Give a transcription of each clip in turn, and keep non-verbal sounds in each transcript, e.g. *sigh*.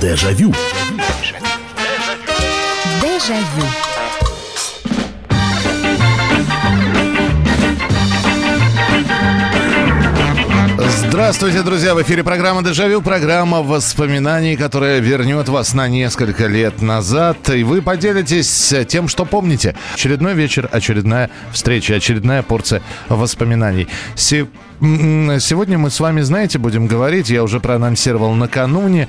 Дежавю. Дежавю. Здравствуйте, друзья! В эфире программа «Дежавю», программа воспоминаний, которая вернет вас на несколько лет назад. И вы поделитесь тем, что помните. Очередной вечер, очередная встреча, очередная порция воспоминаний. Сегодня мы с вами, знаете, будем говорить, я уже проанонсировал накануне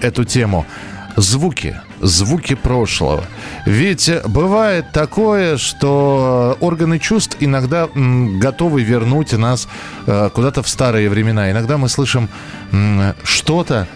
эту тему – звуки, звуки прошлого. Ведь бывает такое, что органы чувств иногда готовы вернуть нас э, куда-то в старые времена. Иногда мы слышим что-то,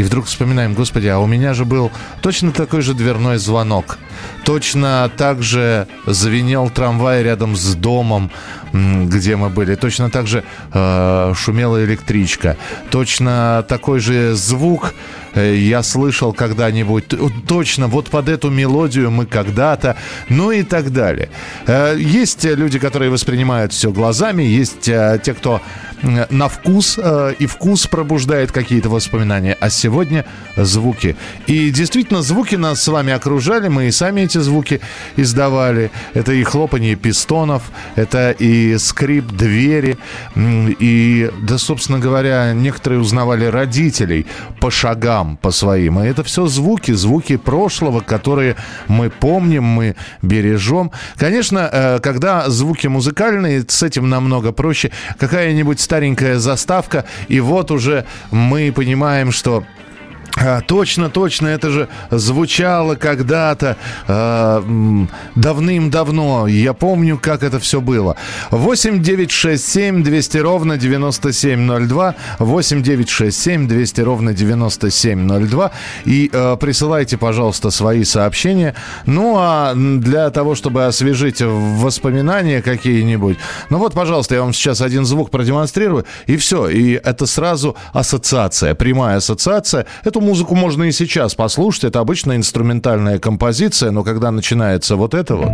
и вдруг вспоминаем, господи, а у меня же был точно такой же дверной звонок. Точно так же звенел трамвай рядом с домом, где мы были. Точно так же э, шумела электричка. Точно такой же звук э, я слышал когда-нибудь. Точно вот под эту мелодию мы когда-то. Ну и так далее. Э, есть люди, которые воспринимают все глазами. Есть э, те, кто на вкус, э, и вкус пробуждает какие-то воспоминания. А сегодня звуки. И действительно, звуки нас с вами окружали. Мы и сами эти звуки издавали. Это и хлопанье пистонов, это и скрип двери, и, да, собственно говоря, некоторые узнавали родителей по шагам, по своим. И это все звуки, звуки прошлого, которые мы помним, мы бережем. Конечно, э, когда звуки музыкальные, с этим намного проще. Какая-нибудь старенькая заставка, и вот уже мы понимаем, что а, точно, точно, это же звучало когда-то э, давным-давно. Я помню, как это все было. 8 9 6 7 200 ровно 9702. 8 9 6 7 200 ровно 9702. И э, присылайте, пожалуйста, свои сообщения. Ну, а для того, чтобы освежить воспоминания какие-нибудь, ну вот, пожалуйста, я вам сейчас один звук продемонстрирую, и все. И это сразу ассоциация, прямая ассоциация. Это музыку можно и сейчас послушать. Это обычная инструментальная композиция, но когда начинается вот это вот...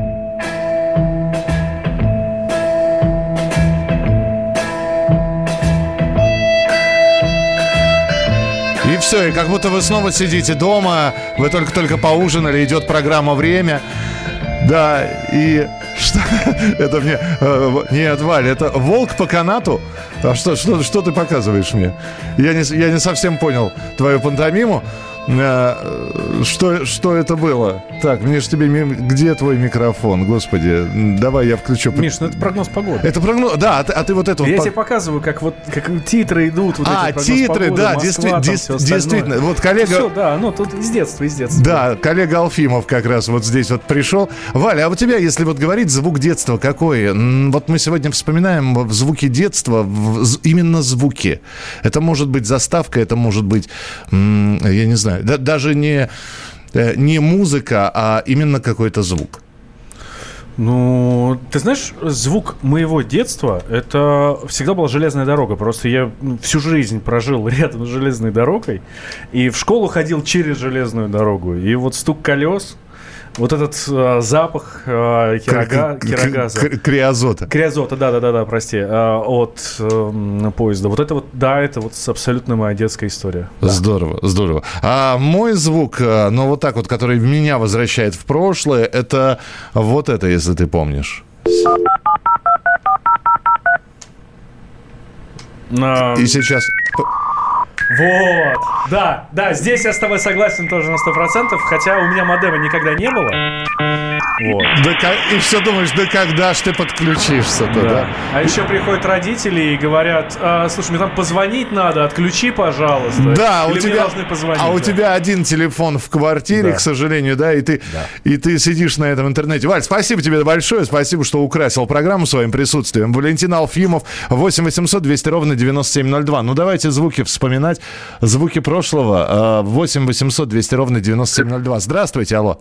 И все, и как будто вы снова сидите дома, вы только-только поужинали, идет программа «Время». Да, и что? *laughs* Это мне... Э, нет, Валя, это волк по канату? А что, что, что ты показываешь мне? Я не, я не совсем понял твою пантомиму. Э, что, что это было? Так, мне же тебе... Где твой микрофон? Господи, давай я включу. Миш, ну это прогноз погоды. Это прогноз... Да, а ты, а ты вот это... Я вот... тебе показываю, как вот как титры идут. Вот а, титры, погоды, да, Москва, действи- действительно. Вот коллега... Все, да, ну тут из детства, из детства. Да, коллега Алфимов как раз вот здесь вот пришел. Валя, а у тебя, если вот говорить звук детства, какой? Вот мы сегодня вспоминаем звуки детства, именно звуки. Это может быть заставка, это может быть, я не знаю, да, даже не, э, не музыка, а именно какой-то звук. Ну, ты знаешь, звук моего детства это всегда была железная дорога. Просто я всю жизнь прожил *laughs* рядом с железной дорогой и в школу ходил через железную дорогу. И вот стук колес, вот этот э, запах э, кирога, кирогаза. Криозота. Криозота, да-да-да, прости, э, от э, поезда. Вот это вот, да, это вот абсолютно моя детская история. Здорово, да. здорово. А мой звук, э, ну вот так вот, который меня возвращает в прошлое, это вот это, если ты помнишь. И сейчас... Вот. Да, да, здесь я с тобой согласен тоже на сто процентов, хотя у меня модема никогда не было. Вот. Да, и все думаешь, да когда ж ты подключишься-то, да. да? А еще приходят родители и говорят, а, слушай, мне там позвонить надо, отключи, пожалуйста. Да, Или у тебя, должны позвонить. А да. у тебя один телефон в квартире, да. к сожалению, да, и ты, да. и ты сидишь на этом интернете. Валь, спасибо тебе большое, спасибо, что украсил программу своим присутствием. Валентин Алфимов, 8 800 200 ровно 9702. Ну, давайте звуки вспоминать узнать звуки прошлого. 8 800 200 ровно 9702. Здравствуйте, алло.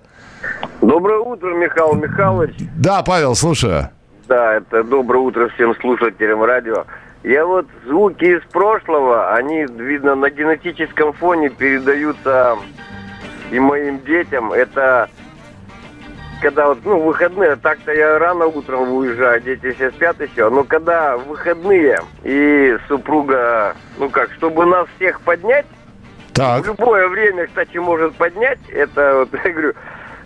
Доброе утро, Михаил Михайлович. Да, Павел, слушаю. Да, это доброе утро всем слушателям радио. Я вот звуки из прошлого, они, видно, на генетическом фоне передаются и моим детям. Это когда вот, ну, выходные, так-то я рано утром уезжаю, дети все спят еще, но когда выходные и супруга, ну как, чтобы нас всех поднять, Так. В любое время, кстати, может поднять. Это, вот, *laughs* я говорю,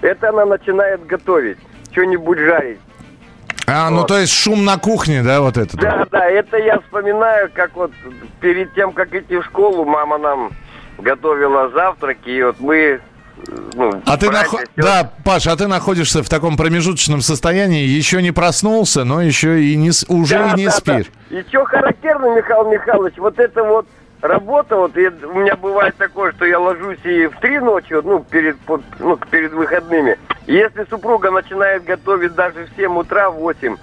это она начинает готовить, что-нибудь жарить. А, ну Вот. то есть шум на кухне, да, вот это? Да, да, это я вспоминаю, как вот перед тем, как идти в школу, мама нам готовила завтраки, и вот мы, ну, А ты сестры, Да, Паша, а ты находишься в таком промежуточном состоянии, еще не проснулся, но еще и не уже Да, и не да, спишь. да. И что характерно, Михаил Михайлович, вот это вот работа, вот я- у меня бывает такое, что я ложусь и в три ночи, ну, перед, ну, перед выходными. Если супруга начинает готовить даже в 7 утра, в 8,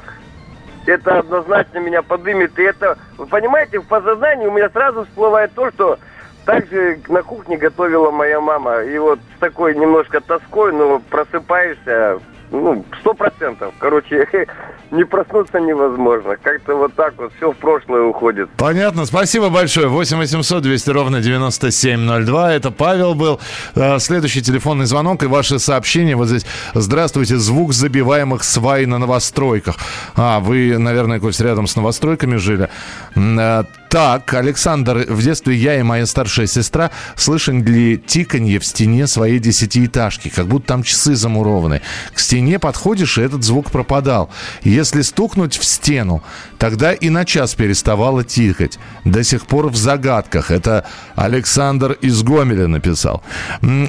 это однозначно меня подымет. И это, вы понимаете, в подсознании у меня сразу всплывает то, что также на кухне готовила моя мама. И вот такой немножко тоской, но просыпаешься, ну, сто процентов. Короче, *laughs* не проснуться невозможно. Как-то вот так вот все в прошлое уходит. Понятно, спасибо большое. 8 800 200 ровно 9702. Это Павел был. Э, Следующий телефонный звонок и ваши сообщения. Вот здесь. Здравствуйте. Звук забиваемых свай на новостройках. А, вы, наверное, Кость, рядом с новостройками жили. Э, Так, Александр, в детстве я и моя старшая сестра слышали тиканье в стене своей десятиэтажки, как будто там часы замурованы. К стене подходишь, и этот звук пропадал. Если стукнуть в стену, тогда и на час переставало тикать. До сих пор в загадках. Это Александр из Гомеля написал.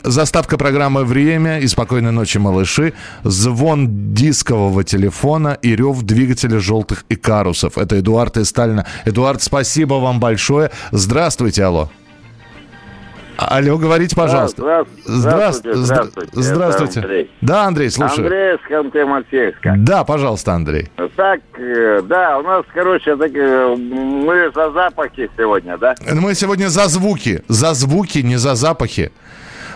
Заставка программы «Время» и «Спокойной ночи, малыши». Звон дискового телефона и рев двигателя желтых икарусов. Это Эдуард из Сталина. Эдуард, спасибо вам большое. Здравствуйте, алло. Алло, говорите, пожалуйста. Здравствуйте, Здра- здравствуйте. здра- Здравствуйте. Андрей. Да, Андрей, слушаю. Андрей из Ханты-Мансийска. Да, пожалуйста, Андрей. Так, э, да, у нас, короче, так, э, мы за запахи сегодня, да? Мы сегодня за звуки. За звуки, не за запахи.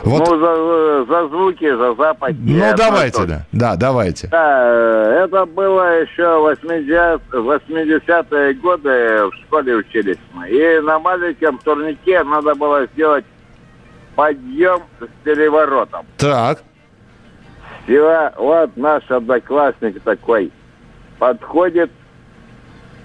Вот, Ну, за, за звуки, за запахи. ну, давайте, то. да. Да, давайте. Да, э, это было еще 80, 80-е годы, в школе учились мы. И на маленьком турнике надо было сделать подъем с переворотом. Так. Всего, вот наш одноклассник такой подходит,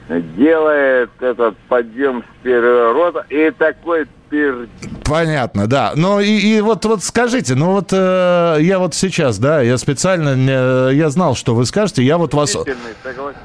делает этот подъем с переворота и такой пир... Понятно, да. Ну и, и вот, вот скажите, ну вот э, я вот сейчас, да, я специально, не- я знал, что вы скажете, я вот вас... Согласен.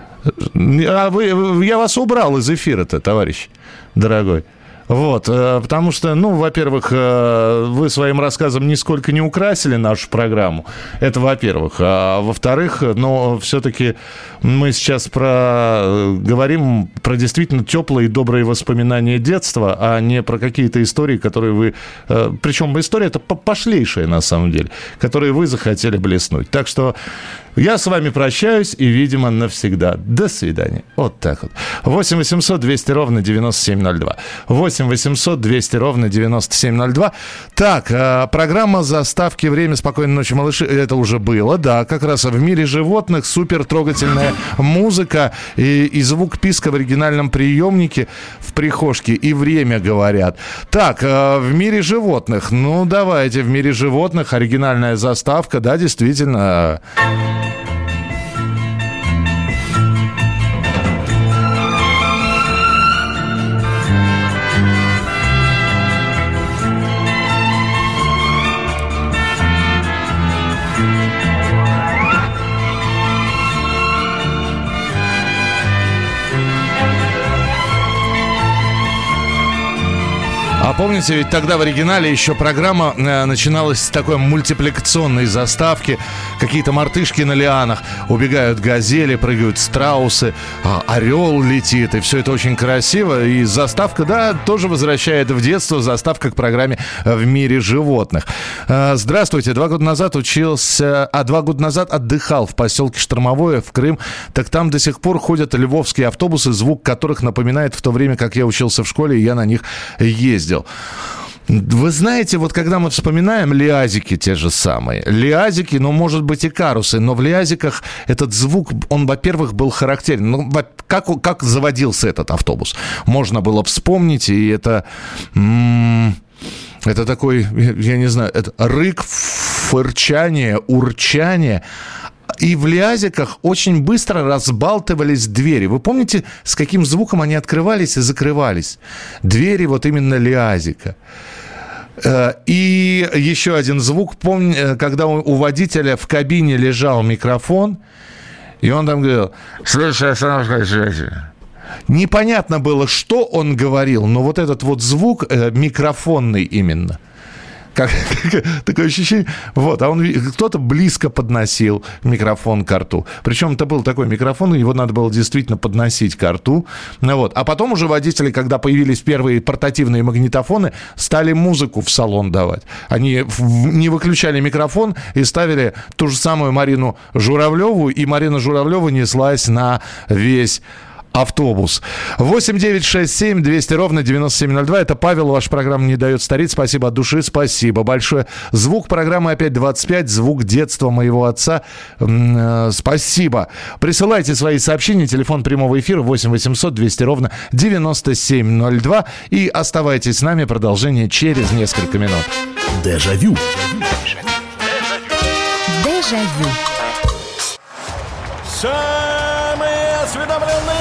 А вы- я вас убрал из эфира-то, товарищ дорогой. Вот, э, потому что, ну, во-первых, э, вы своим рассказом нисколько не украсили нашу программу. Это во-первых. А во-вторых, но все-таки мы сейчас про, э, говорим про действительно теплые и добрые воспоминания детства, а не про какие-то истории, которые вы... Причем история это пошлейшая, на самом деле, которые вы захотели блеснуть. Так что я с вами прощаюсь и, видимо, навсегда. До свидания. Вот так вот. 8 800 200 ровно 9702. 8 800 200 ровно 9702. Так, э, программа «Заставки. Время. Спокойной ночи, малыши». Это уже было, да. Как раз в мире животных супер трогательная музыка и, и звук писка в оригинальном приемнике в прихожке. И время говорят. Так, э, в мире животных. Ну, давайте, в мире животных оригинальная заставка. Да, действительно. А помните, ведь тогда в оригинале еще программа э, начиналась с такой мультипликационной заставки. Какие-то мартышки на лианах, убегают газели, прыгают страусы, а, орел летит, и все это очень красиво. И заставка, да, тоже возвращает в детство заставка к программе «В мире животных». Э, Здравствуйте. Два года назад учился, а два года назад отдыхал в поселке Штормовое в Крым. Так там до сих пор ходят львовские автобусы, звук которых напоминает в то время, как я учился в школе, и я на них ездил. Вы знаете, вот когда мы вспоминаем лиазики те же самые, лиазики, ну, может быть, и карусы, но в лиазиках этот звук, он, во-первых, был характерен. Ну, как, как заводился этот автобус? Можно было вспомнить, и это... это такой, я не знаю, это рык, фырчание, урчание. И в лиазиках очень быстро разбалтывались двери. Вы помните, с каким звуком они открывались и закрывались? Двери вот именно лиазика. Э, и еще один звук. Помню, э, когда у водителя в кабине лежал микрофон, и он там говорил, слушай, Непонятно было, что он говорил, но вот этот вот звук э, микрофонный именно – как, такое ощущение. Вот, а он кто-то близко подносил микрофон к рту. Причем это был такой микрофон, его надо было действительно подносить к рту. Ну, вот. А потом уже водители, когда появились первые портативные магнитофоны, стали музыку в салон давать. Они не выключали микрофон и ставили ту же самую Марину Журавлеву, и Марина Журавлева неслась на весь автобус. 8 9 6 7 200 ровно 9702. Это Павел, ваша программа «Не дает стареть». Спасибо от души, спасибо большое. Звук программы опять 25, звук детства моего отца. Э, спасибо. Присылайте свои сообщения. Телефон прямого эфира 8 800 200 ровно 9702. И оставайтесь с нами. Продолжение через несколько минут. Дежавю. Дежавю. Самые осведомленные.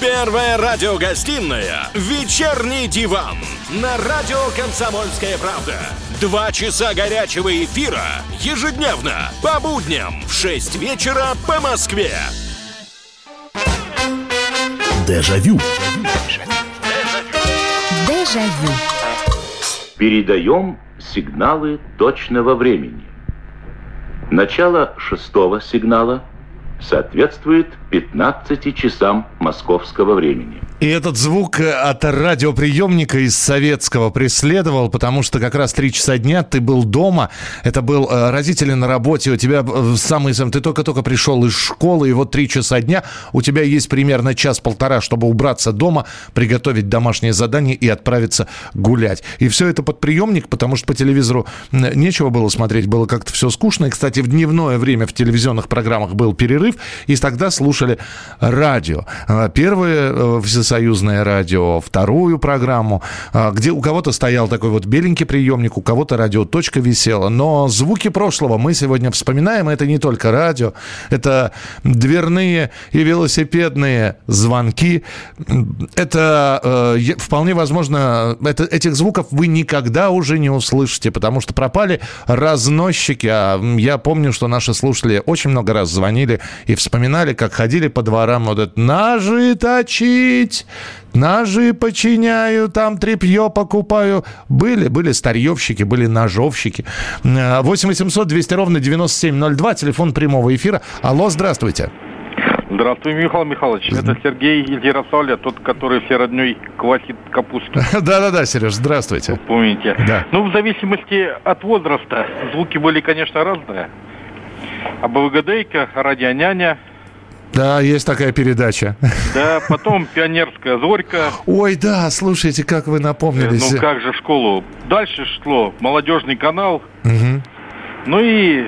Первая радиогостинная «Вечерний диван» на радио «Комсомольская правда». Два часа горячего эфира ежедневно по будням в 6 вечера по Москве. Дежавю. Дежавю. Передаем сигналы точного времени. Начало шестого сигнала соответствует 15 часам московского времени. И этот звук э, от радиоприемника из советского преследовал, потому что как раз три часа дня ты был дома, это был э, родители на работе, у тебя э, самый сам, ты только-только пришел из школы, и вот три часа дня, у тебя есть примерно час-полтора, чтобы убраться дома, приготовить домашнее задание и отправиться гулять. И все это под приемник, потому что по телевизору нечего было смотреть, было как-то все скучно. И, кстати, в дневное время в телевизионных программах был перерыв, и тогда слушали радио. Первое всесоюзное радио, вторую программу, а, где у кого-то стоял такой вот беленький приемник, у кого-то радиоточка висела. Но звуки прошлого мы сегодня вспоминаем. Это не только радио, это дверные и велосипедные звонки. Это э, вполне возможно, это, этих звуков вы никогда уже не услышите, потому что пропали разносчики. А я помню, что наши слушатели очень много раз звонили и вспоминали, как ходили по дворам вот это «Ножи точить!» ножи починяю, там тряпье покупаю. Были, были старьевщики, были ножовщики. 8 800 200 ровно 9702, телефон прямого эфира. Алло, здравствуйте. Здравствуй, Михаил Михайлович. Это Сергей из Ярославля, тот, который все родней квасит капусту. *laughs* Да-да-да, Сереж, здравствуйте. Вы помните? Да. Ну, в зависимости от возраста, звуки были, конечно, разные. АБВГДейка, радионяня, да, есть такая передача. Да, потом пионерская зорька. Ой, да, слушайте, как вы напомнили. Ну как же школу. Дальше шло молодежный канал. Угу. Ну и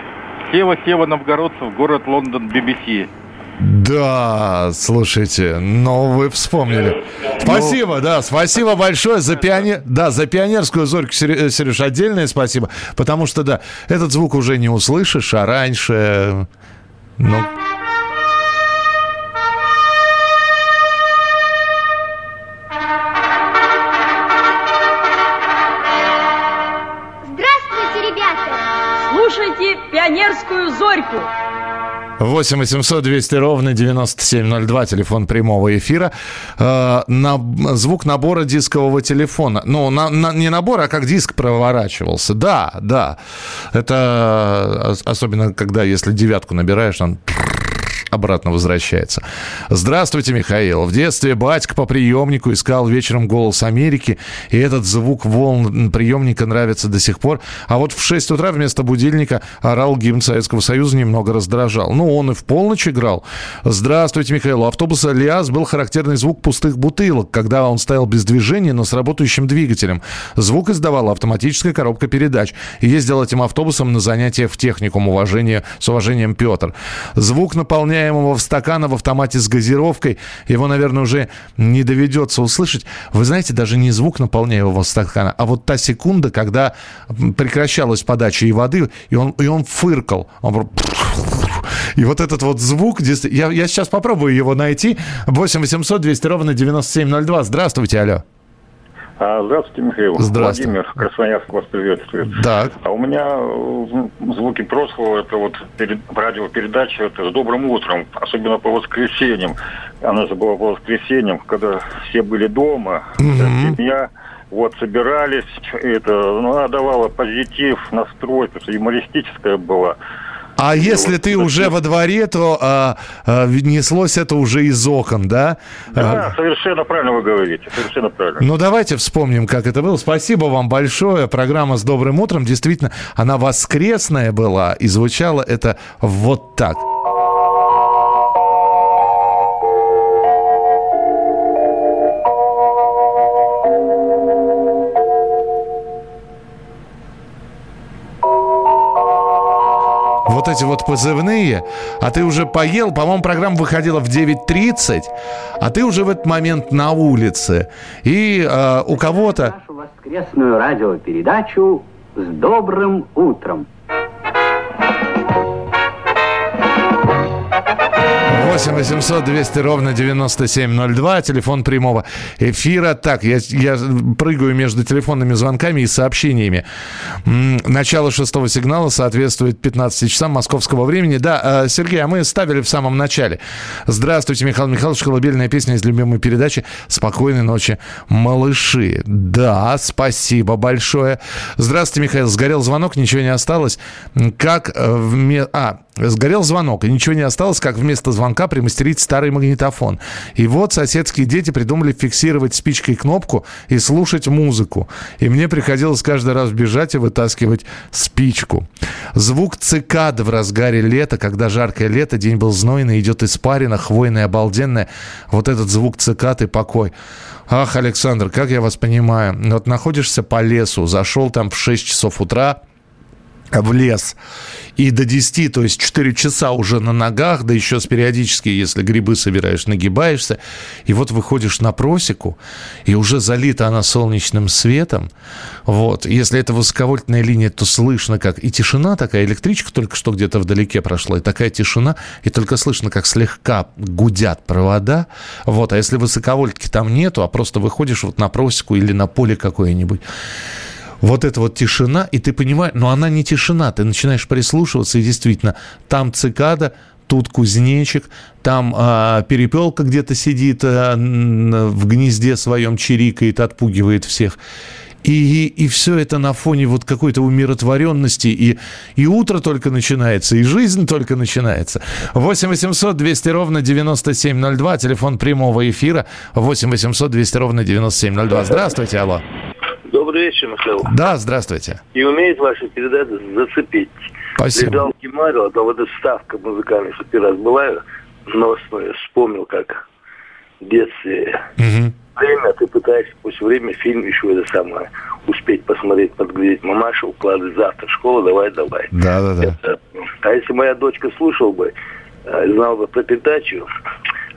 Сева-Сева Новгородцев, город Лондон, BBC. Да, слушайте, ну вы вспомнили. Спасибо, ну... да, спасибо большое за пионер, да, за пионерскую зорьку, Сереж, отдельное спасибо, потому что да, этот звук уже не услышишь, а раньше, ну. Пионерскую зорьку. 8 800 200 ровно 9702, телефон прямого эфира. Э, на, звук набора дискового телефона. Ну, на, на, не набор, а как диск проворачивался. Да, да. Это особенно, когда если девятку набираешь, он обратно возвращается. Здравствуйте, Михаил. В детстве батька по приемнику искал вечером «Голос Америки», и этот звук волн приемника нравится до сих пор. А вот в 6 утра вместо будильника орал гимн Советского Союза, немного раздражал. Ну, он и в полночь играл. Здравствуйте, Михаил. У автобуса «Лиаз» был характерный звук пустых бутылок, когда он стоял без движения, но с работающим двигателем. Звук издавала автоматическая коробка передач. Ездил этим автобусом на занятия в техникум уважения, с уважением Петр. Звук наполняет наполняемого в стакана в автомате с газировкой. Его, наверное, уже не доведется услышать. Вы знаете, даже не звук наполняемого стакана, а вот та секунда, когда прекращалась подача и воды, и он, и он фыркал. Он и вот этот вот звук, я, я сейчас попробую его найти. 8 800 200 ровно 9702. Здравствуйте, алло. А, здравствуйте, Михаил. Здравствуйте. Владимир Красноярск вас приветствует. Так. А у меня э, звуки прошлого, это вот перед, радиопередача, это с добрым утром, особенно по воскресеньям. Она же была по воскресеньям, когда все были дома, mm-hmm. семья, вот, собирались, это, ну, она давала позитив, настрой, потому что юмористическая была. А если ты уже во дворе, то а, а, неслось это уже из окон, да? Да, совершенно правильно вы говорите, совершенно правильно. Ну, давайте вспомним, как это было. Спасибо вам большое. Программа «С добрым утром». Действительно, она воскресная была, и звучало это вот так. Вот эти вот позывные, а ты уже поел, по-моему, программа выходила в 9.30, а ты уже в этот момент на улице. И э, у кого-то... Нашу воскресную радиопередачу «С добрым утром». 8 800 200 ровно 9702, телефон прямого эфира. Так, я, я прыгаю между телефонными звонками и сообщениями. Начало шестого сигнала соответствует 15 часам московского времени. Да, э, Сергей, а мы ставили в самом начале. Здравствуйте, Михаил Михайлович, колыбельная песня из любимой передачи «Спокойной ночи, малыши». Да, спасибо большое. Здравствуйте, Михаил. Сгорел звонок, ничего не осталось. Как... Э, вме... А, Сгорел звонок, и ничего не осталось, как вместо звонка примастерить старый магнитофон. И вот соседские дети придумали фиксировать спичкой кнопку и слушать музыку. И мне приходилось каждый раз бежать и вытаскивать спичку. Звук цикады в разгаре лета, когда жаркое лето, день был знойный, идет испарина, хвойная, обалденная. Вот этот звук цикады и покой. Ах, Александр, как я вас понимаю. Вот находишься по лесу, зашел там в 6 часов утра, в лес. И до 10, то есть 4 часа уже на ногах, да еще с периодически, если грибы собираешь, нагибаешься. И вот выходишь на просеку, и уже залита она солнечным светом. Вот. Если это высоковольтная линия, то слышно как... И тишина такая, электричка только что где-то вдалеке прошла, и такая тишина, и только слышно, как слегка гудят провода. Вот. А если высоковольтки там нету, а просто выходишь вот на просеку или на поле какое-нибудь, вот эта вот тишина, и ты понимаешь, но она не тишина, ты начинаешь прислушиваться, и действительно, там цикада, тут кузнечик, там а, перепелка где-то сидит а, в гнезде своем, чирикает, отпугивает всех. И, и все это на фоне вот какой-то умиротворенности. И, и утро только начинается, и жизнь только начинается. 8 800 200 ровно 9702, телефон прямого эфира. 8 800 200 ровно 9702. Здравствуйте, алло. Добрый вечер, Михаил. Да, здравствуйте. И умеет ваша передача зацепить. Спасибо. Леталки Марио, то вот эта ставка музыкальная, что первый раз была, новостная, вспомнил, как в детстве угу. время, ты пытаешься после времени фильм еще это самое успеть посмотреть, подглядеть. Мамаша укладывает завтра школа, давай, давай. Да, да, да. Это, а если моя дочка слушала бы, э, знала бы про передачу,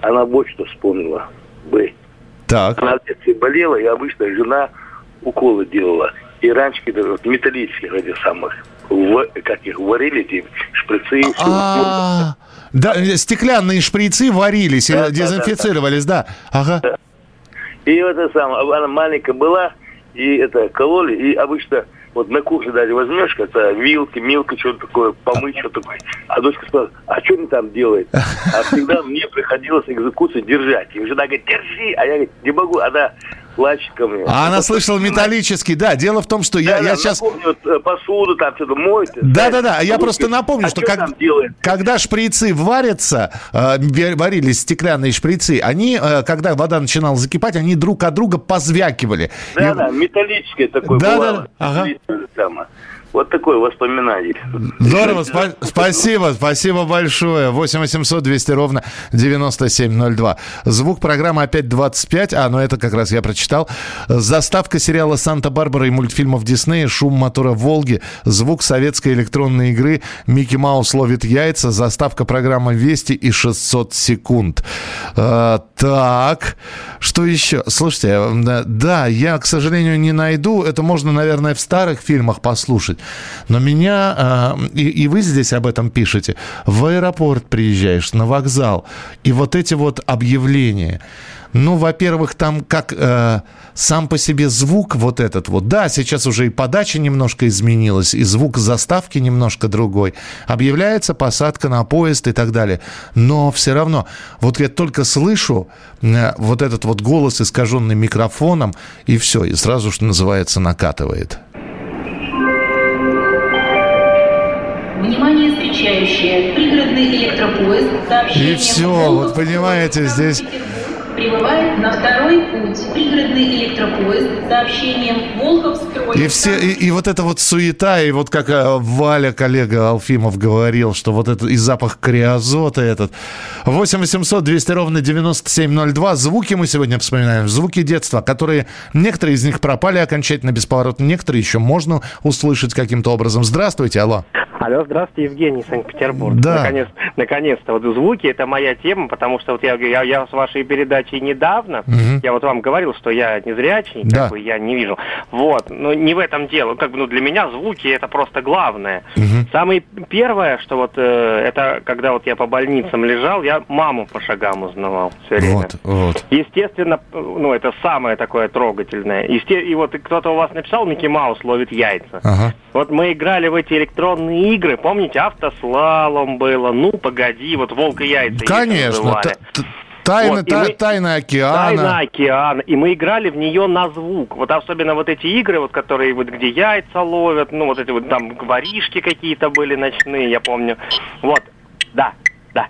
она вот что вспомнила бы. Так. Она в детстве болела, и обычно жена уколы делала. И раньше вот, металлических этих самых, в, как их варили, эти шприцы. А, да, стеклянные шприцы варились, Да, дезинфицировались, да. Ага. И вот это самое, она маленькая была, и это кололи, и обычно вот на кухне даже возьмешь, как-то вилки, милка, что-то такое, помыть, что-то такое. А дочка сказала, а что они там делают? А всегда мне приходилось экзекуцию держать. И жена говорит, держи, а я говорю, не могу. Она мне. А она слышала металлический, да. Дело в том, что я, Да, я да, сейчас... напомню, вот, э, посуду там что-то моет. Да, да, да. Я просто напомню, а что что как- когда шприцы варятся, э, варились стеклянные шприцы, они, э, когда вода начинала закипать, они друг от друга позвякивали. Да, И- да, металлическое такое Да, бывало. да. Ага. Вот такое воспоминание. Здорово, спа- спасибо, спасибо большое. 8 800 200 ровно 9702. Звук программы опять 25, а, ну это как раз я прочитал. Заставка сериала «Санта-Барбара» и мультфильмов Диснея, шум мотора «Волги», звук советской электронной игры «Микки Маус ловит яйца», заставка программы «Вести» и 600 секунд. А, так, что еще? Слушайте, э, да, я, к сожалению, не найду. Это можно, наверное, в старых фильмах послушать. Но меня, э, и, и вы здесь об этом пишете, в аэропорт приезжаешь, на вокзал, и вот эти вот объявления. Ну, во-первых, там как э, сам по себе звук вот этот вот. Да, сейчас уже и подача немножко изменилась, и звук заставки немножко другой. Объявляется посадка на поезд и так далее. Но все равно, вот я только слышу э, вот этот вот голос, искаженный микрофоном, и все, и сразу, что называется, накатывает. Внимание, встречающие. Пригородный электропоезд. Сообщение И все, вот понимаете, здесь... Прибывает на второй путь. Пригородный электропоезд с сообщением Волхов строится. И, все, и, и вот эта вот суета, и вот как э, Валя, коллега Алфимов, говорил, что вот это и запах криозота этот. 8 800 200 ровно 9702. Звуки мы сегодня вспоминаем. Звуки детства, которые... Некоторые из них пропали окончательно бесповоротно, некоторые еще можно услышать каким-то образом. Здравствуйте, алло. Алло, здравствуйте, Евгений, Санкт-Петербург. Да. Наконец, наконец-то, вот звуки это моя тема, потому что вот я, я, я с вашей передачей недавно, Мгм. я вот вам говорил, что я незрячий, Да. бы я не вижу. Вот, но не в этом дело. Как бы, ну, для меня звуки это просто главное. Самое первое, что вот э, это когда вот я по больницам лежал, я маму по шагам узнавал все время. Вот, вот. Естественно, ну, это самое такое трогательное. Есте- И вот кто-то у вас написал, Микки Маус ловит яйца. Ага. Вот мы играли в эти электронные игры, помните, автослалом было, ну, погоди, вот волк и яйца. Конечно. Тайна, Вот, та- мы- тайна океана. Тайна океана. И мы играли в нее на звук. Вот особенно вот эти игры, вот которые вот где яйца ловят, ну вот эти вот там воришки какие-то были ночные, я помню. Вот, да, да.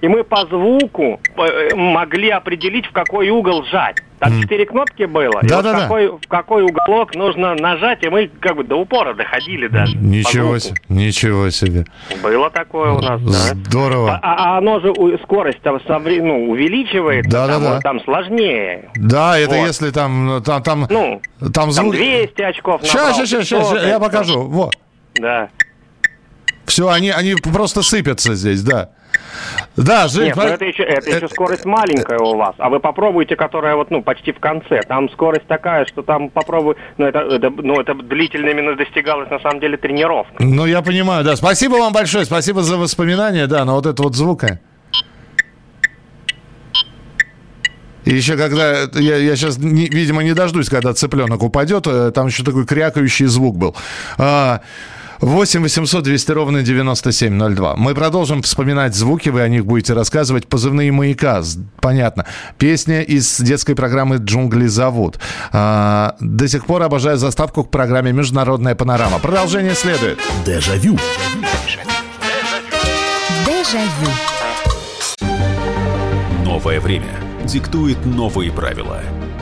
И мы по звуку э, могли определить, в какой угол жать. Там четыре кнопки было. и вот Да-да-да. в, какой, в какой уголок нужно нажать, и мы как бы до упора доходили даже. Ничего себе, ничего себе. Было такое у нас, да. Здорово. А, а оно же скорость там ну, увеличивается, Да-да-да. там, там сложнее. Да, это Вот. если там, ну, там, там, Ну, там Там звук... 200 очков Сейчас, сейчас, сейчас, 500, я покажу. Вот. Да. Все, они, они просто сыпятся здесь, да. Да, Жень, Нет, ну про- это еще, это еще скорость маленькая у вас. А вы попробуйте, которая вот, ну, почти в конце. Там скорость такая, что там попробуй... Ну, это, это, ну, это длительно именно достигалась, на самом деле, тренировка. Ну, я понимаю, да. Спасибо вам большое, спасибо за воспоминания, да, но вот это вот звука. И еще когда, я, я сейчас, видимо, не дождусь, когда цыпленок упадет, э, там еще такой крякающий звук был. А, 8 800 200 ровно 9702. Мы продолжим вспоминать звуки, вы о них будете рассказывать. Позывные маяка, понятно. Песня из детской программы «Джунгли зовут». А, до сих пор обожаю заставку к программе «Международная панорама». Продолжение следует. Дежавю. Дежавю. Новое время диктует новые правила.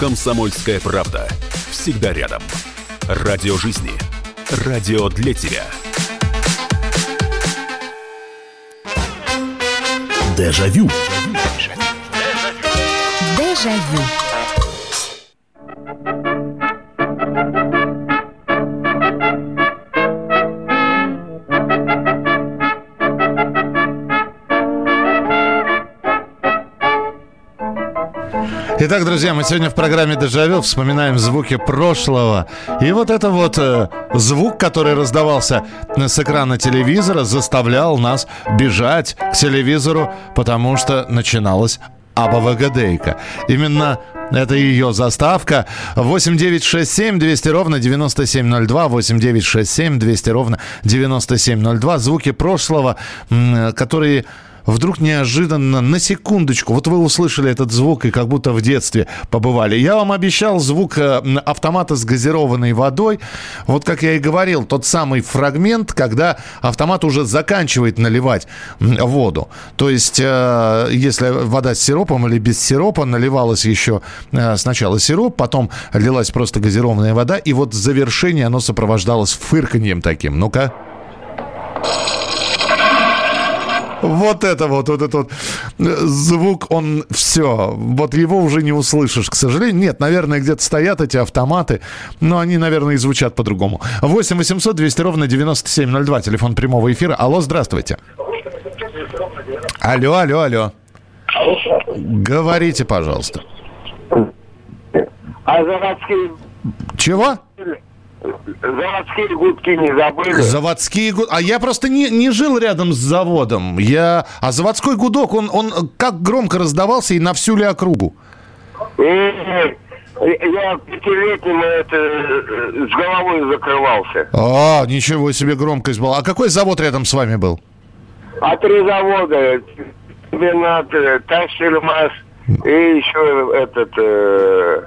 «Комсомольская правда». Всегда рядом. Радио жизни. Радио для тебя. Дежавю. Дежавю. Итак, друзья, мы сегодня в программе «Дежавю» вспоминаем звуки прошлого. И вот это вот э, звук, который раздавался с экрана телевизора, заставлял нас бежать к телевизору, потому что начиналась Абавагадейка. Именно Это ее заставка. 8 9 6 7 200 ровно 9702. 8 9 6 7 200 ровно 9702. Звуки прошлого, м, которые вдруг неожиданно, на секундочку, вот вы услышали этот звук и как будто в детстве побывали. Я вам обещал звук э, автомата с газированной водой. Вот как я и говорил, тот самый фрагмент, когда автомат уже заканчивает наливать воду. То есть, э, если вода с сиропом или без сиропа, наливалась еще э, сначала сироп, потом лилась просто газированная вода, и вот завершение оно сопровождалось фырканьем таким. Ну-ка. Вот это вот, вот этот вот звук, он все, вот его уже не услышишь, к сожалению. Нет, наверное, где-то стоят эти автоматы, но они, наверное, и звучат по-другому. 8 800 200 ровно 9702, телефон прямого эфира. Алло, здравствуйте. Алло, алло, алло. Говорите, пожалуйста. А Чего? Заводские гудки не забыли? Заводские гудки. А я просто не, не жил рядом с заводом. Я... А заводской гудок, он, он как громко раздавался и на всю ли округу? И, я пятилетним это, э, с головой закрывался. А, ничего себе громкость была. А какой завод рядом с вами был? А три завода. Комбинат, э, Ташельмаш и еще этот... э,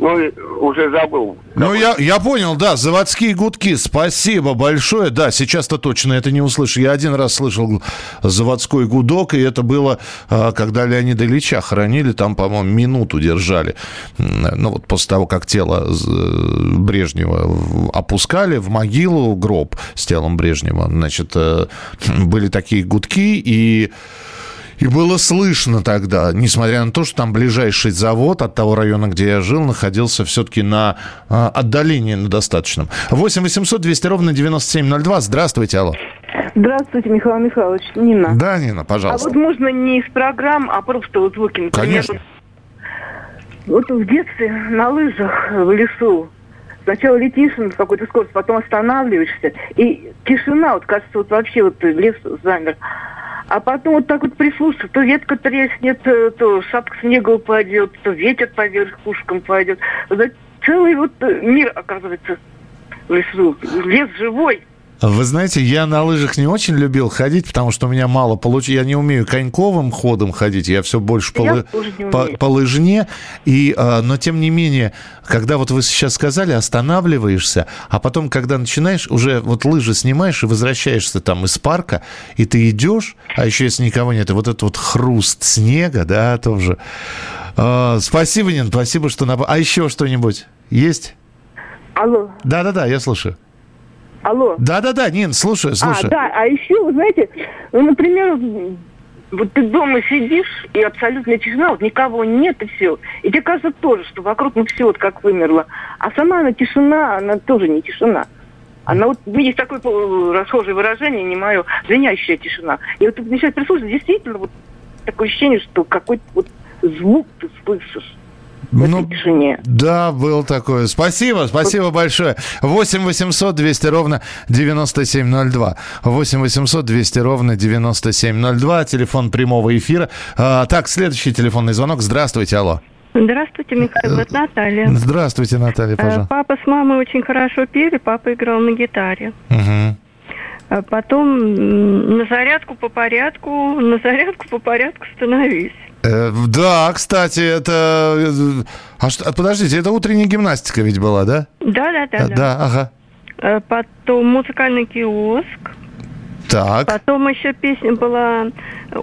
ну, уже забыл. Ну, я, я понял, да, заводские гудки. Спасибо большое. Да, сейчас-то точно это не услышу. Я один раз слышал заводской гудок, и это было, а, когда Леонида Ильича хоронили, там, по-моему, минуту держали. Ну, вот после того, как тело з- Брежнева опускали в могилу, гроб с телом Брежнева, значит, э, были такие гудки, и... И было слышно тогда, несмотря на то, что там ближайший завод от того района, где я жил, находился все-таки на а, отдалении на достаточном. 8 800 200 ровно 9702. Здравствуйте, алло. Здравствуйте, Михаил Михайлович. Нина. Да, Нина, А пожалуйста. вот можно не из программ, а просто вот звуки, например. Конечно. Вот в детстве на лыжах в лесу сначала летишь на какой-то скорости, потом останавливаешься, и тишина, вот кажется, вот вообще вот лес замер. А потом вот так вот прислушаться, то ветка треснет, э, то шапка снега упадет, то ветер поверх пушкам пойдет. Целый вот э, мир, оказывается, в лесу. Лес живой. Вы знаете, я на лыжах не очень любил ходить, потому что у меня мало получилось. Я не умею коньковым ходом ходить, я все больше по, Я лы- тоже не по, по лыжне. И, а, но тем не менее, когда вот вы сейчас сказали, останавливаешься, а потом, когда начинаешь, уже вот лыжи снимаешь и возвращаешься там из парка, и ты идешь, а еще если никого нет, и вот этот вот хруст снега, да, тоже. А, спасибо, Нин, спасибо, что... нап- А еще что-нибудь есть? Алло, Да-да-да, я слушаю. Алло. Да-да-да, Нин, слушаю, слушаю. А, да, а еще, вы знаете, ну, например, вот ты дома сидишь, и абсолютная тишина, вот никого нет, и все. И тебе кажется тоже, что вокруг, ну, все вот как вымерло. А сама она тишина, она тоже не тишина. Она вот, ну, есть такое э, расхожее выражение, не мое, звенящая тишина. И вот ты начинаешь прислушиваться, действительно, вот такое ощущение, что какой-то вот звук ты слышишь. Ну, да, был такое. Спасибо, спасибо большое. 8 800 200 ровно 9702. 8 800 200 ровно 9702. Телефон прямого эфира. А, так, следующий телефонный звонок. Здравствуйте, алло. Здравствуйте, Михаил, это Наталья. Здравствуйте, Наталья, Э, пожалуйста. Папа с мамой очень хорошо пели, папа играл на гитаре. А потом на зарядку по порядку, на зарядку по порядку становись. Э, да, кстати, это... э, А что, подождите, это утренняя гимнастика ведь была, да? Да, да, да, да. Да, ага. Э, Потом музыкальный киоск. Так. Потом еще песня была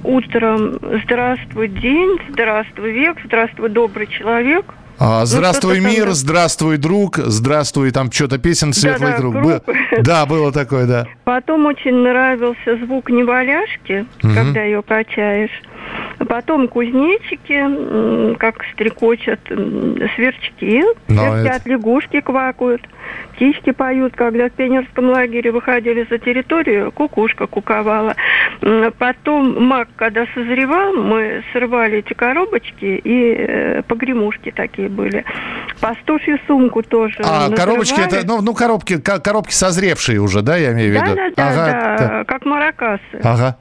утром «Здравствуй, день», «Здравствуй, век», «Здравствуй, добрый человек». А, Ну, здравствуй, там, мир, да. здравствуй, друг, здравствуй, там что-то песен светлый Да-да, круг. группы. Бы- Да, было такое, да. Потом очень нравился звук неваляшки, когда ее качаешь. А Потом кузнечики, как стрекочат сверчки, Ну, сверчат, лягушки квакают, птички поют. Когда в пионерском лагере выходили за территорию, кукушка куковала. Потом мак, когда созревал, мы срывали эти коробочки, и э, погремушки такие были. Пастушью сумку тоже А коробочки это, ну, ну коробки, ко- коробки созревшие уже, да, я имею в Да, виду? да, да, Ага, да, да. как маракасы. Ага.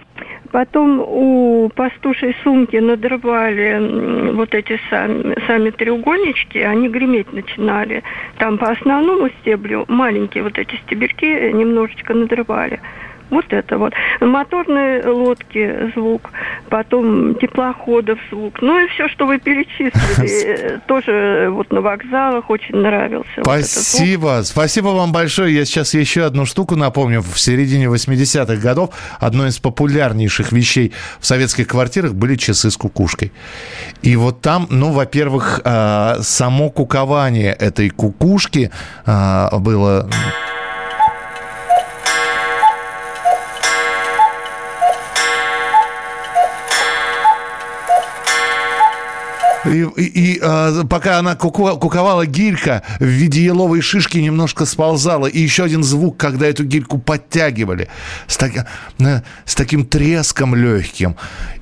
Потом у пастушей сумки надрывали вот эти сами, сами треугольнички, они греметь начинали. Там по основному стеблю маленькие вот эти стебельки немножечко надрывали. Вот это вот. Моторные лодки звук, потом теплоходов звук. Ну и все, что вы перечислили, *laughs* э, тоже вот на вокзалах очень нравился. вот. Спасибо. Спасибо вам большое. Я сейчас еще одну штуку напомню. В середине 80-х годов одной из популярнейших вещей в советских квартирах были часы с кукушкой. И вот там, ну, во-первых, а, само кукование этой кукушки а, было... И, и- и, а, пока она куку- куковала, гирька в виде еловой шишки немножко сползала. И еще один звук, когда эту гирьку подтягивали. С, таки- э, с таким треском легким.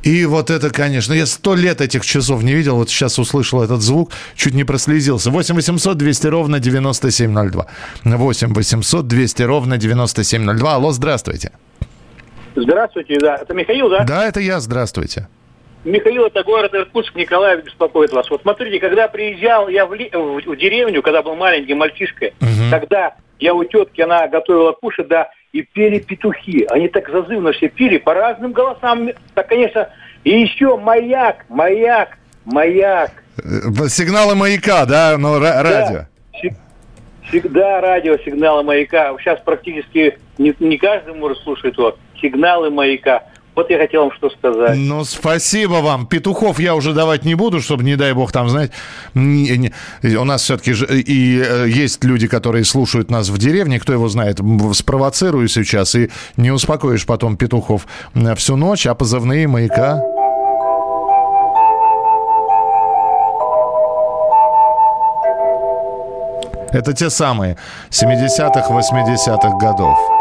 И вот это, конечно, я сто лет этих часов не видел. Вот сейчас услышал этот звук, чуть не прослезился. 8 800 200 ровно 9702. 8 800 200 ровно 9702. Алло, здравствуйте. Здравствуйте, да. Это Михаил, да? Да, это я, здравствуйте. Михаил, это город Иркутск, Николаев беспокоит вас. Вот смотрите, когда приезжал я в, ли- в- в деревню, когда был маленьким мальчишкой, тогда я у тетки, она готовила кушать, да, и пели петухи. Они так зазывно все пели, по разным голосам. Так, конечно, и еще маяк, маяк, маяк. Э, Сигналы маяка, да, ну, ра- радио. Всег- Всегда радио, сигналы маяка. Сейчас практически не, не каждый может слушать его. Сигналы маяка. Вот я хотел вам что сказать. Ну, спасибо вам. Петухов я уже давать не буду, чтобы, не дай бог, там, знаете, не- не- у нас все-таки же и э, есть люди, которые слушают нас в деревне, кто его знает, спровоцирую сейчас, и не успокоишь потом петухов всю ночь, а позывные маяка... Это те самые 70-х, 80-х годов.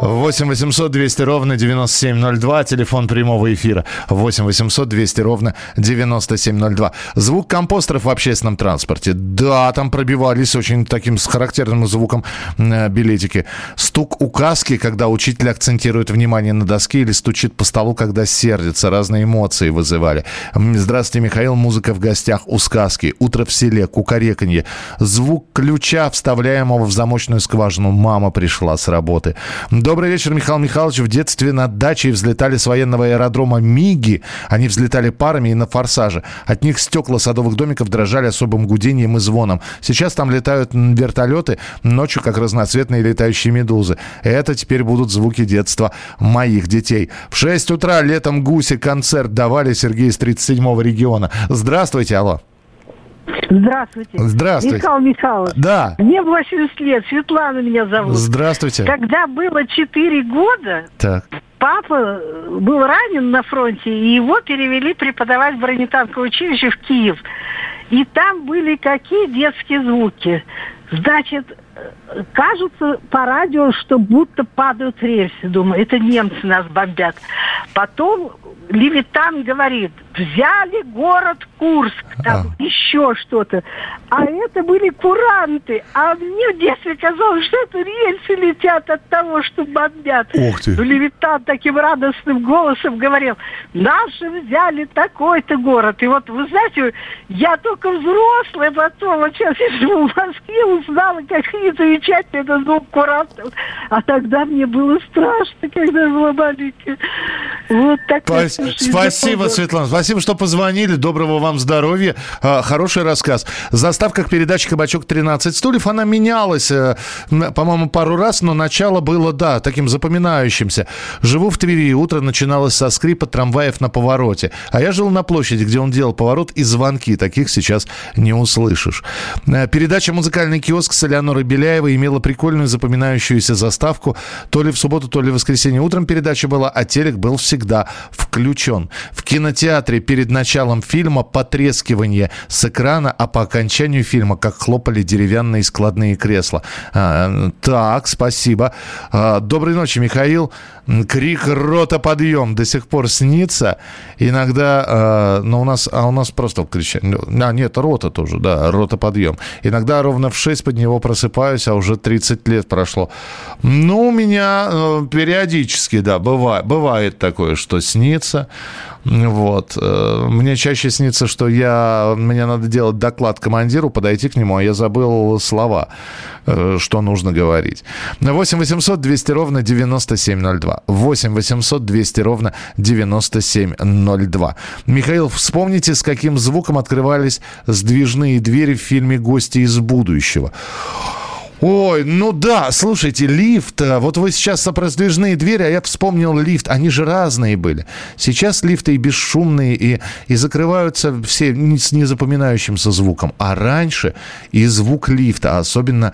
8 800 200 ровно 9702, телефон прямого эфира. 8 800 200 ровно 9702. Звук компостеров в общественном транспорте. Да, там пробивались очень таким с характерным звуком э, билетики. Стук указки, когда учитель акцентирует внимание на доске или стучит по столу, когда сердится. Разные эмоции вызывали. Здравствуйте, Михаил. Музыка в гостях у сказки. Утро в селе. Кукареканье. Звук ключа, вставляемого в замочную скважину. Мама пришла с работы. Добрый вечер, Михаил Михайлович. В детстве над дачей взлетали с военного аэродрома МИГи. Они взлетали парами и на форсаже. От них стекла садовых домиков дрожали особым гудением и звоном. Сейчас там летают вертолеты, ночью как разноцветные летающие медузы. Это теперь будут звуки детства моих детей. В 6 утра летом гуси концерт давали Сергей из 37-го региона. Здравствуйте, алло. Здравствуйте. Здравствуйте. Михаил Михайлович. Да. Мне 80 лет, Светлана меня зовут. Здравствуйте. Когда было 4 года, Так. папа был ранен на фронте, и его перевели преподавать в бронетанковое училище в Киев. И там были какие детские звуки. Значит, э, кажется по радио, что будто падают рельсы. Думаю, это немцы нас бомбят. Потом Левитан говорит, взяли город Курск, там еще что-то. А это были куранты. А мне в детстве казалось, что это рельсы летят от того, что бомбят. Ух ты. Но Левитан таким радостным голосом говорил, наши взяли такой-то город. И вот, вы знаете, я только взрослая потом, вот сейчас я живу в Москве, узнала, какие замечательные это звук курантов. А тогда мне было страшно, когда я была маленькая. Вот такая Спа- Спасибо, Светлана. Спасибо, что позвонили. Доброго вам здоровья. А, Хороший рассказ. В заставках передачи «Кабачок 13 стульев» она менялась, э, по-моему, пару раз, но начало было, да, таким запоминающимся. Живу в Твери. Утро начиналось со скрипа трамваев на повороте. А я жил на площади, где он делал поворот и звонки. Таких сейчас не услышишь. Э, Передача «Музыкальный киоск» с Элеонорой Беляевой имела прикольную запоминающуюся заставку. То ли в субботу, то ли в воскресенье утром передача была, а телек был всегда включен. В кинотеатре перед началом фильма потрескивание с экрана, а по окончанию фильма как хлопали деревянные складные кресла. А, так, спасибо. А, доброй ночи, Михаил. Крик рота подъем до сих пор снится. Иногда, э, но у нас, а у нас просто кричали. А, нет, рота тоже, да, рота подъем. Иногда ровно в 6 под него просыпаюсь, а уже 30 лет прошло. Ну, у меня э, периодически, да, бывает, бывает такое, что снится. Вот. Э, мне чаще снится, что я, мне надо делать доклад командиру, подойти к нему, а я забыл слова, э, что нужно говорить. 8 800 200 ровно 9702. 8 800 200 ровно 9702. Михаил, вспомните, с каким звуком открывались сдвижные двери в фильме «Гости из будущего». Ой, ну да, слушайте, лифт. э, Вот вы сейчас про раздвижные двери, а я вспомнил лифт. Они же разные были. Сейчас лифты и бесшумные, и, и закрываются все с незапоминающимся звуком. А раньше и звук лифта, особенно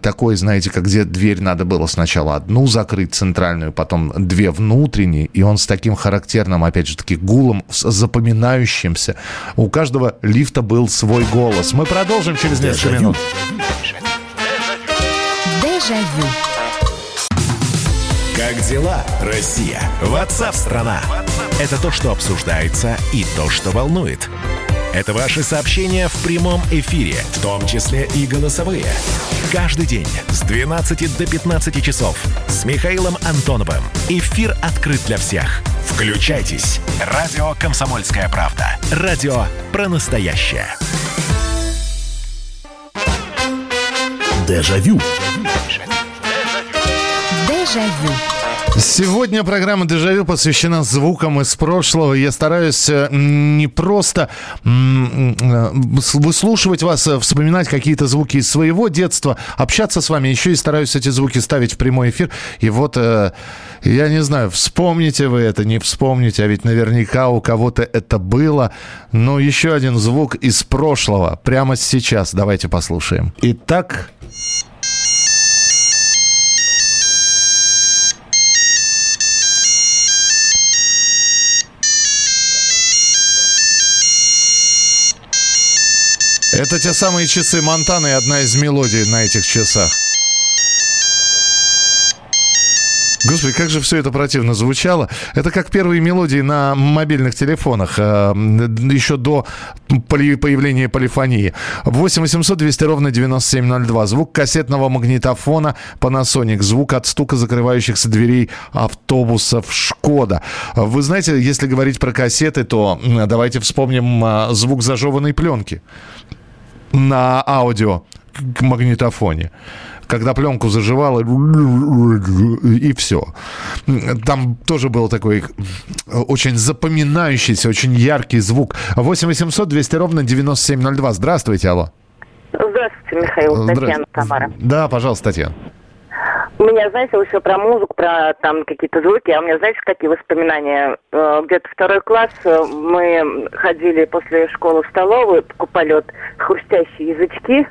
такой, знаете, как где дверь надо было сначала одну закрыть, центральную, потом две внутренние, и он с таким характерным, опять же таки, гулом, запоминающимся. У каждого лифта был свой голос. Мы продолжим через несколько минут. Дежавю. Как дела, Россия? Ватсап-страна! Это то, что обсуждается и то, что волнует. Это ваши сообщения в прямом эфире, в том числе и голосовые. Каждый день с 12 до 15 часов с Михаилом Антоновым. Эфир открыт для всех. Включайтесь. Радио «Комсомольская правда». Радио про настоящее. Дежавю. Дежавю. Сегодня программа «Дежавю» посвящена звукам из прошлого. Я стараюсь э, не просто э, выслушивать вас, э, вспоминать какие-то звуки из своего детства, общаться с вами, еще и стараюсь эти звуки ставить в прямой эфир. И вот, я не знаю, вспомните вы это, не вспомните, а ведь наверняка у кого-то это было. Но еще один звук из прошлого, прямо сейчас. Давайте послушаем. Итак, Это те самые часы Монтаны и одна из мелодий на этих часах. Господи, как же все это противно звучало. Это как первые мелодии на мобильных телефонах, э, еще до поли- появления полифонии. 8 800 200 ровно 9702. Звук кассетного магнитофона Panasonic. Звук от стука закрывающихся дверей автобусов Шкода. Вы знаете, если говорить про кассеты, то давайте вспомним а, звук зажеванной пленки на аудио к магнитофоне. Когда пленку заживало, и все. Там тоже был такой очень запоминающийся, очень яркий звук. 8 800 200 ровно 9702. Здравствуйте, алло. Здравствуйте, Михаил, Здра- Татьяна Тамара. Да, пожалуйста, Татьяна. У меня, знаете, вы все про музыку, про там какие-то звуки, а у меня, знаете, какие воспоминания? Э, Где-то второй класс э, мы ходили после школы в столовую, покупали вот хрустящие язычки,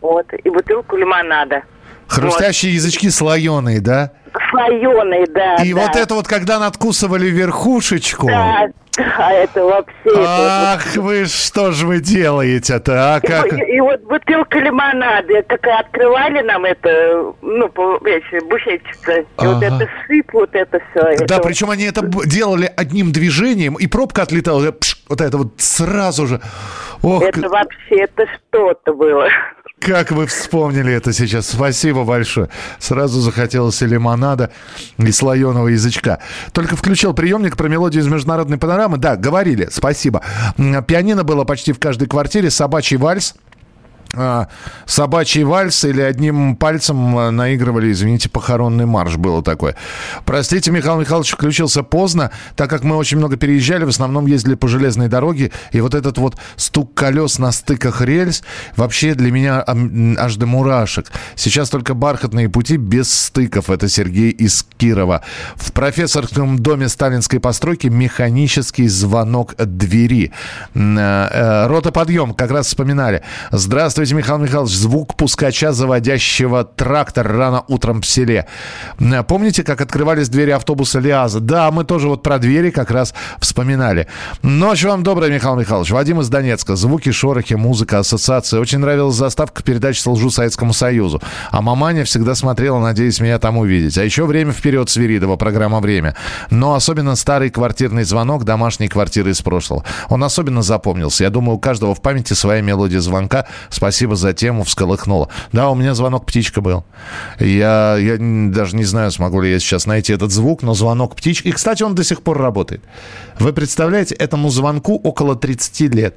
вот, и бутылку лимонада. Хрустящие язычки слоеные, да? Слоеные, да. И да. вот это вот, когда надкусывали верхушечку. Да, да, это вообще... это вот- Ах, вы что ж вы делаете-то, а И, как? вот- и вот бутылка лимонада, такая открывали нам это, ну, буфетчица, и вот Ага. это сыпь, вот это все. Да, причем они это делали одним движением, и пробка отлетала, э, пш, вот это вот сразу же. Ох, Это вообще, это что-то было. как вы вспомнили это сейчас. Спасибо большое. Сразу захотелось и лимонада, и слоеного язычка. Только включил приемник про мелодию из международной панорамы. Да, говорили, спасибо. Пианино было почти в каждой квартире, собачий вальс. А, собачий вальс или одним пальцем а, наигрывали, извините, похоронный марш было такое. Простите, Михаил Михайлович включился поздно, так как мы очень много переезжали, в основном ездили по железной дороге, и вот этот вот стук колес на стыках рельс вообще для меня аж до мурашек. Сейчас только бархатные пути без стыков. Это Сергей из Кирова. В профессорском доме сталинской постройки механический звонок двери. Э, э, Рота подъем, как раз вспоминали. Здравствуйте, Здравствуйте, Михаил Михайлович. Звук пускача, заводящего трактор рано утром в селе. Помните, как открывались двери автобуса Лиаза? Да, мы тоже вот про двери как раз вспоминали. Ночь вам добрая, Михаил Михайлович. Вадим из Донецка. Звуки, шорохи, музыка, ассоциации. Очень нравилась заставка передач «Служу Советскому Союзу». А маманя всегда смотрела, надеясь меня там увидеть. А еще «Время вперед» Свиридова, программа «Время». Но особенно старый квартирный звонок домашней квартиры из прошлого. Он особенно запомнился. Я думаю, у каждого в памяти своя мелодия звонка. Спасибо за тему, всколыхнула. Да, у меня звонок птичка был. Я, я даже не знаю, смогу ли я сейчас найти этот звук, но звонок птички. И, кстати, он до сих пор работает. Вы представляете, этому звонку около 30 лет.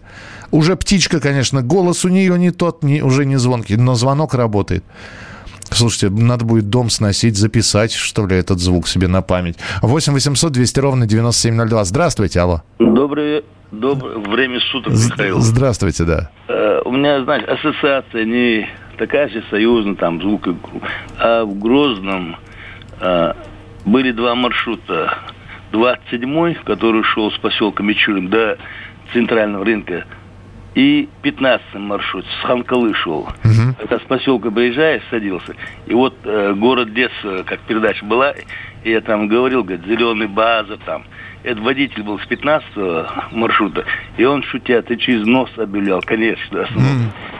Уже птичка, конечно, голос у нее не тот, не, уже не звонкий, но звонок работает. Слушайте, надо будет дом сносить, записать, что ли, этот звук себе на память. 8 800 200 ровно 9702. Здравствуйте, алло. Доброе, доброе время суток, Михаил. Здравствуйте, да. Э, у меня, знаешь, ассоциация не такая же союзная, там, звук, и- а в Грозном э, были два маршрута. 27-й, который шел с поселка Мичурин до центрального рынка, и 15 маршрут с Ханкалы шел. Когда с поселка приезжаешь, садился. И вот э, город детства, как передача была, и я там говорил, говорит, зеленый база там. Этот водитель был с 15 маршрута, и он, шутя, ты через нос объявлял, конечно,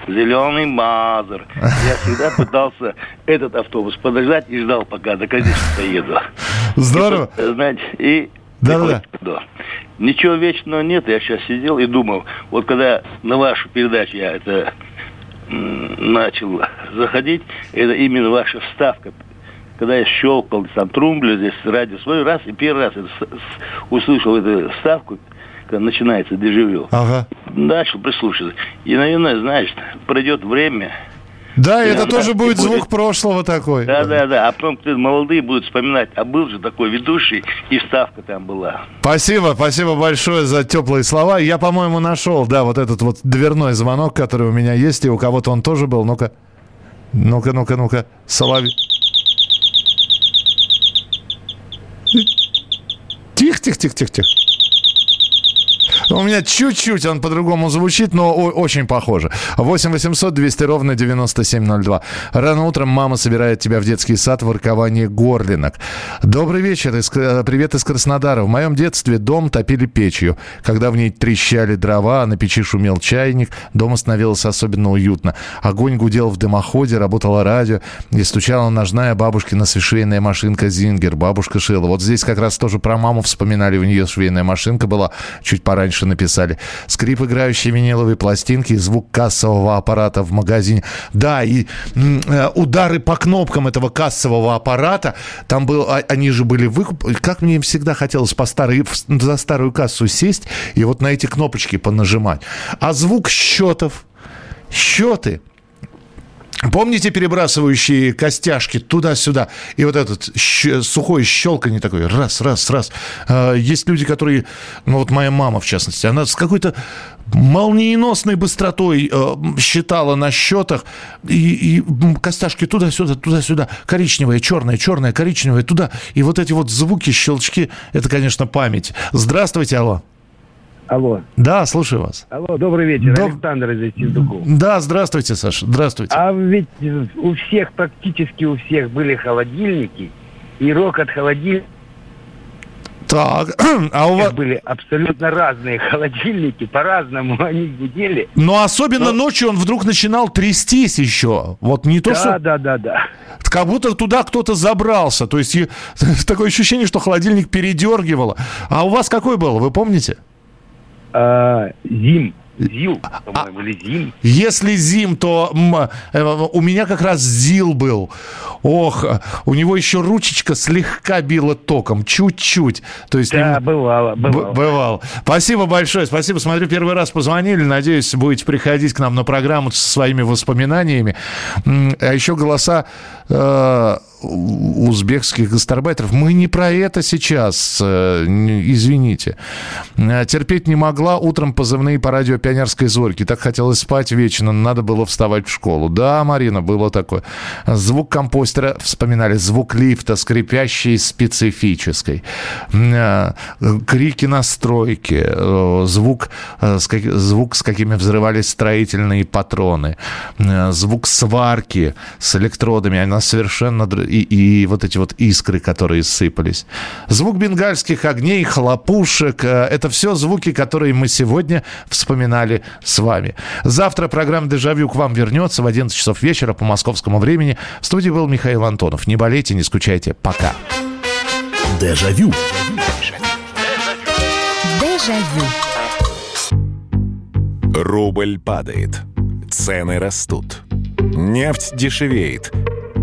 зеленый мазер. *laughs* Я всегда пытался этот автобус подождать и ждал, пока до конечного доеду. Здорово. И, вот, знаете, и Да-да-да. да. Ничего вечного нет. Я сейчас сидел и думал, вот когда на вашу передачу я это начал заходить, это именно ваша вставка. Когда я щелкал там трумблер здесь радио свой раз, и первый раз это услышал эту вставку, когда начинается дежавю. Ага. Начал прислушиваться. И, наверное, знаешь, пройдет время, Да, это тоже будет звук прошлого такой. да, да, да. А потом молодые будут вспоминать, а был же такой ведущий, и вставка там была. Спасибо, спасибо большое за теплые слова. Я, по-моему, нашел, да, вот этот вот дверной звонок, который у меня есть, и у кого-то он тоже был. Ну-ка, ну-ка, ну-ка, ну-ка, Соловей. Тихо, тихо, тихо, тихо, тихо. У меня чуть-чуть он по-другому звучит, но очень похоже. 8 800 200 ровно 9702. Рано утром мама собирает тебя в детский сад в ворковании горлинок. Добрый вечер. Из, привет из Краснодара. В моем детстве дом топили печью. Когда в ней трещали дрова, а на печи шумел чайник, дома становилось особенно уютно. Огонь гудел в дымоходе, работало радио, и стучала ножная бабушкина швейная машинка «Зингер». Бабушка шила. Вот здесь как раз тоже про маму вспоминали. У нее швейная машинка была, чуть пораньше написали. Скрип играющей виниловой пластинки, звук кассового аппарата в магазине. Да, и э, удары по кнопкам этого кассового аппарата, там был, а- они же были выкуп... Как мне всегда хотелось по старой, за старую кассу сесть и вот на эти кнопочки понажимать. А звук счетов, счеты, Помните перебрасывающие костяшки туда-сюда? И вот этот щ- сухой щелканье такой, раз, раз, раз. А, Есть люди, которые, ну вот моя мама в частности, она с какой-то молниеносной быстротой э, считала на счетах, и, и костяшки туда-сюда, туда-сюда, коричневая, черная, черная, коричневая, туда. И вот эти вот звуки, щелчки, это, конечно, память. Здравствуйте, алло. Алло. Да, слушаю вас. Алло, добрый вечер. Доб- Александр из Синдуков. Да, здравствуйте, Саша, здравствуйте. А ведь у всех, практически у всех были холодильники, и рок от холодильника Так, *clears throat* а у вас... были абсолютно разные холодильники, по-разному *laughs* они гудели. Но особенно ночью он вдруг начинал трястись еще. Вот не то, да, что... да, да, да. Как будто туда кто-то забрался. То есть *laughs* такое ощущение, что холодильник передергивало. А у вас какой был, вы помните? А, зим. ЗИЛ, по-моему, или ЗИМ. Если зим, то м, э, у меня как раз ЗИЛ был. Ох, у него еще ручечка слегка била током, чуть-чуть. То есть Да, нем- бывало, бывало. бывало. Спасибо большое. Спасибо. Смотрю, первый раз позвонили. Надеюсь, будете приходить к нам на программу со своими воспоминаниями. А еще голоса э, узбекских гастарбайтеров. Мы не про это сейчас, э, извините. Э, терпеть не могла. Утром позывные по радио «Пионерской зорьки». Так хотелось спать вечно, надо было вставать в школу. Да, Марина, было такое. Звук компостера, вспоминали, звук лифта, скрипящий, специфической. Э, крики на стройке, звук, звук, с какими взрывались строительные патроны, звук сварки с электродами. Она совершенно и, и вот эти вот искры, которые сыпались. Звук бенгальских огней, хлопушек э, – это все звуки, которые мы сегодня вспоминали с вами. Завтра программа «Дежавю» к вам вернется в 11 часов вечера по московскому времени. В студии был Михаил Антонов. Не болейте, не скучайте. Пока. Дежавю. Дежавю. Рубль падает. Цены растут. Нефть дешевеет.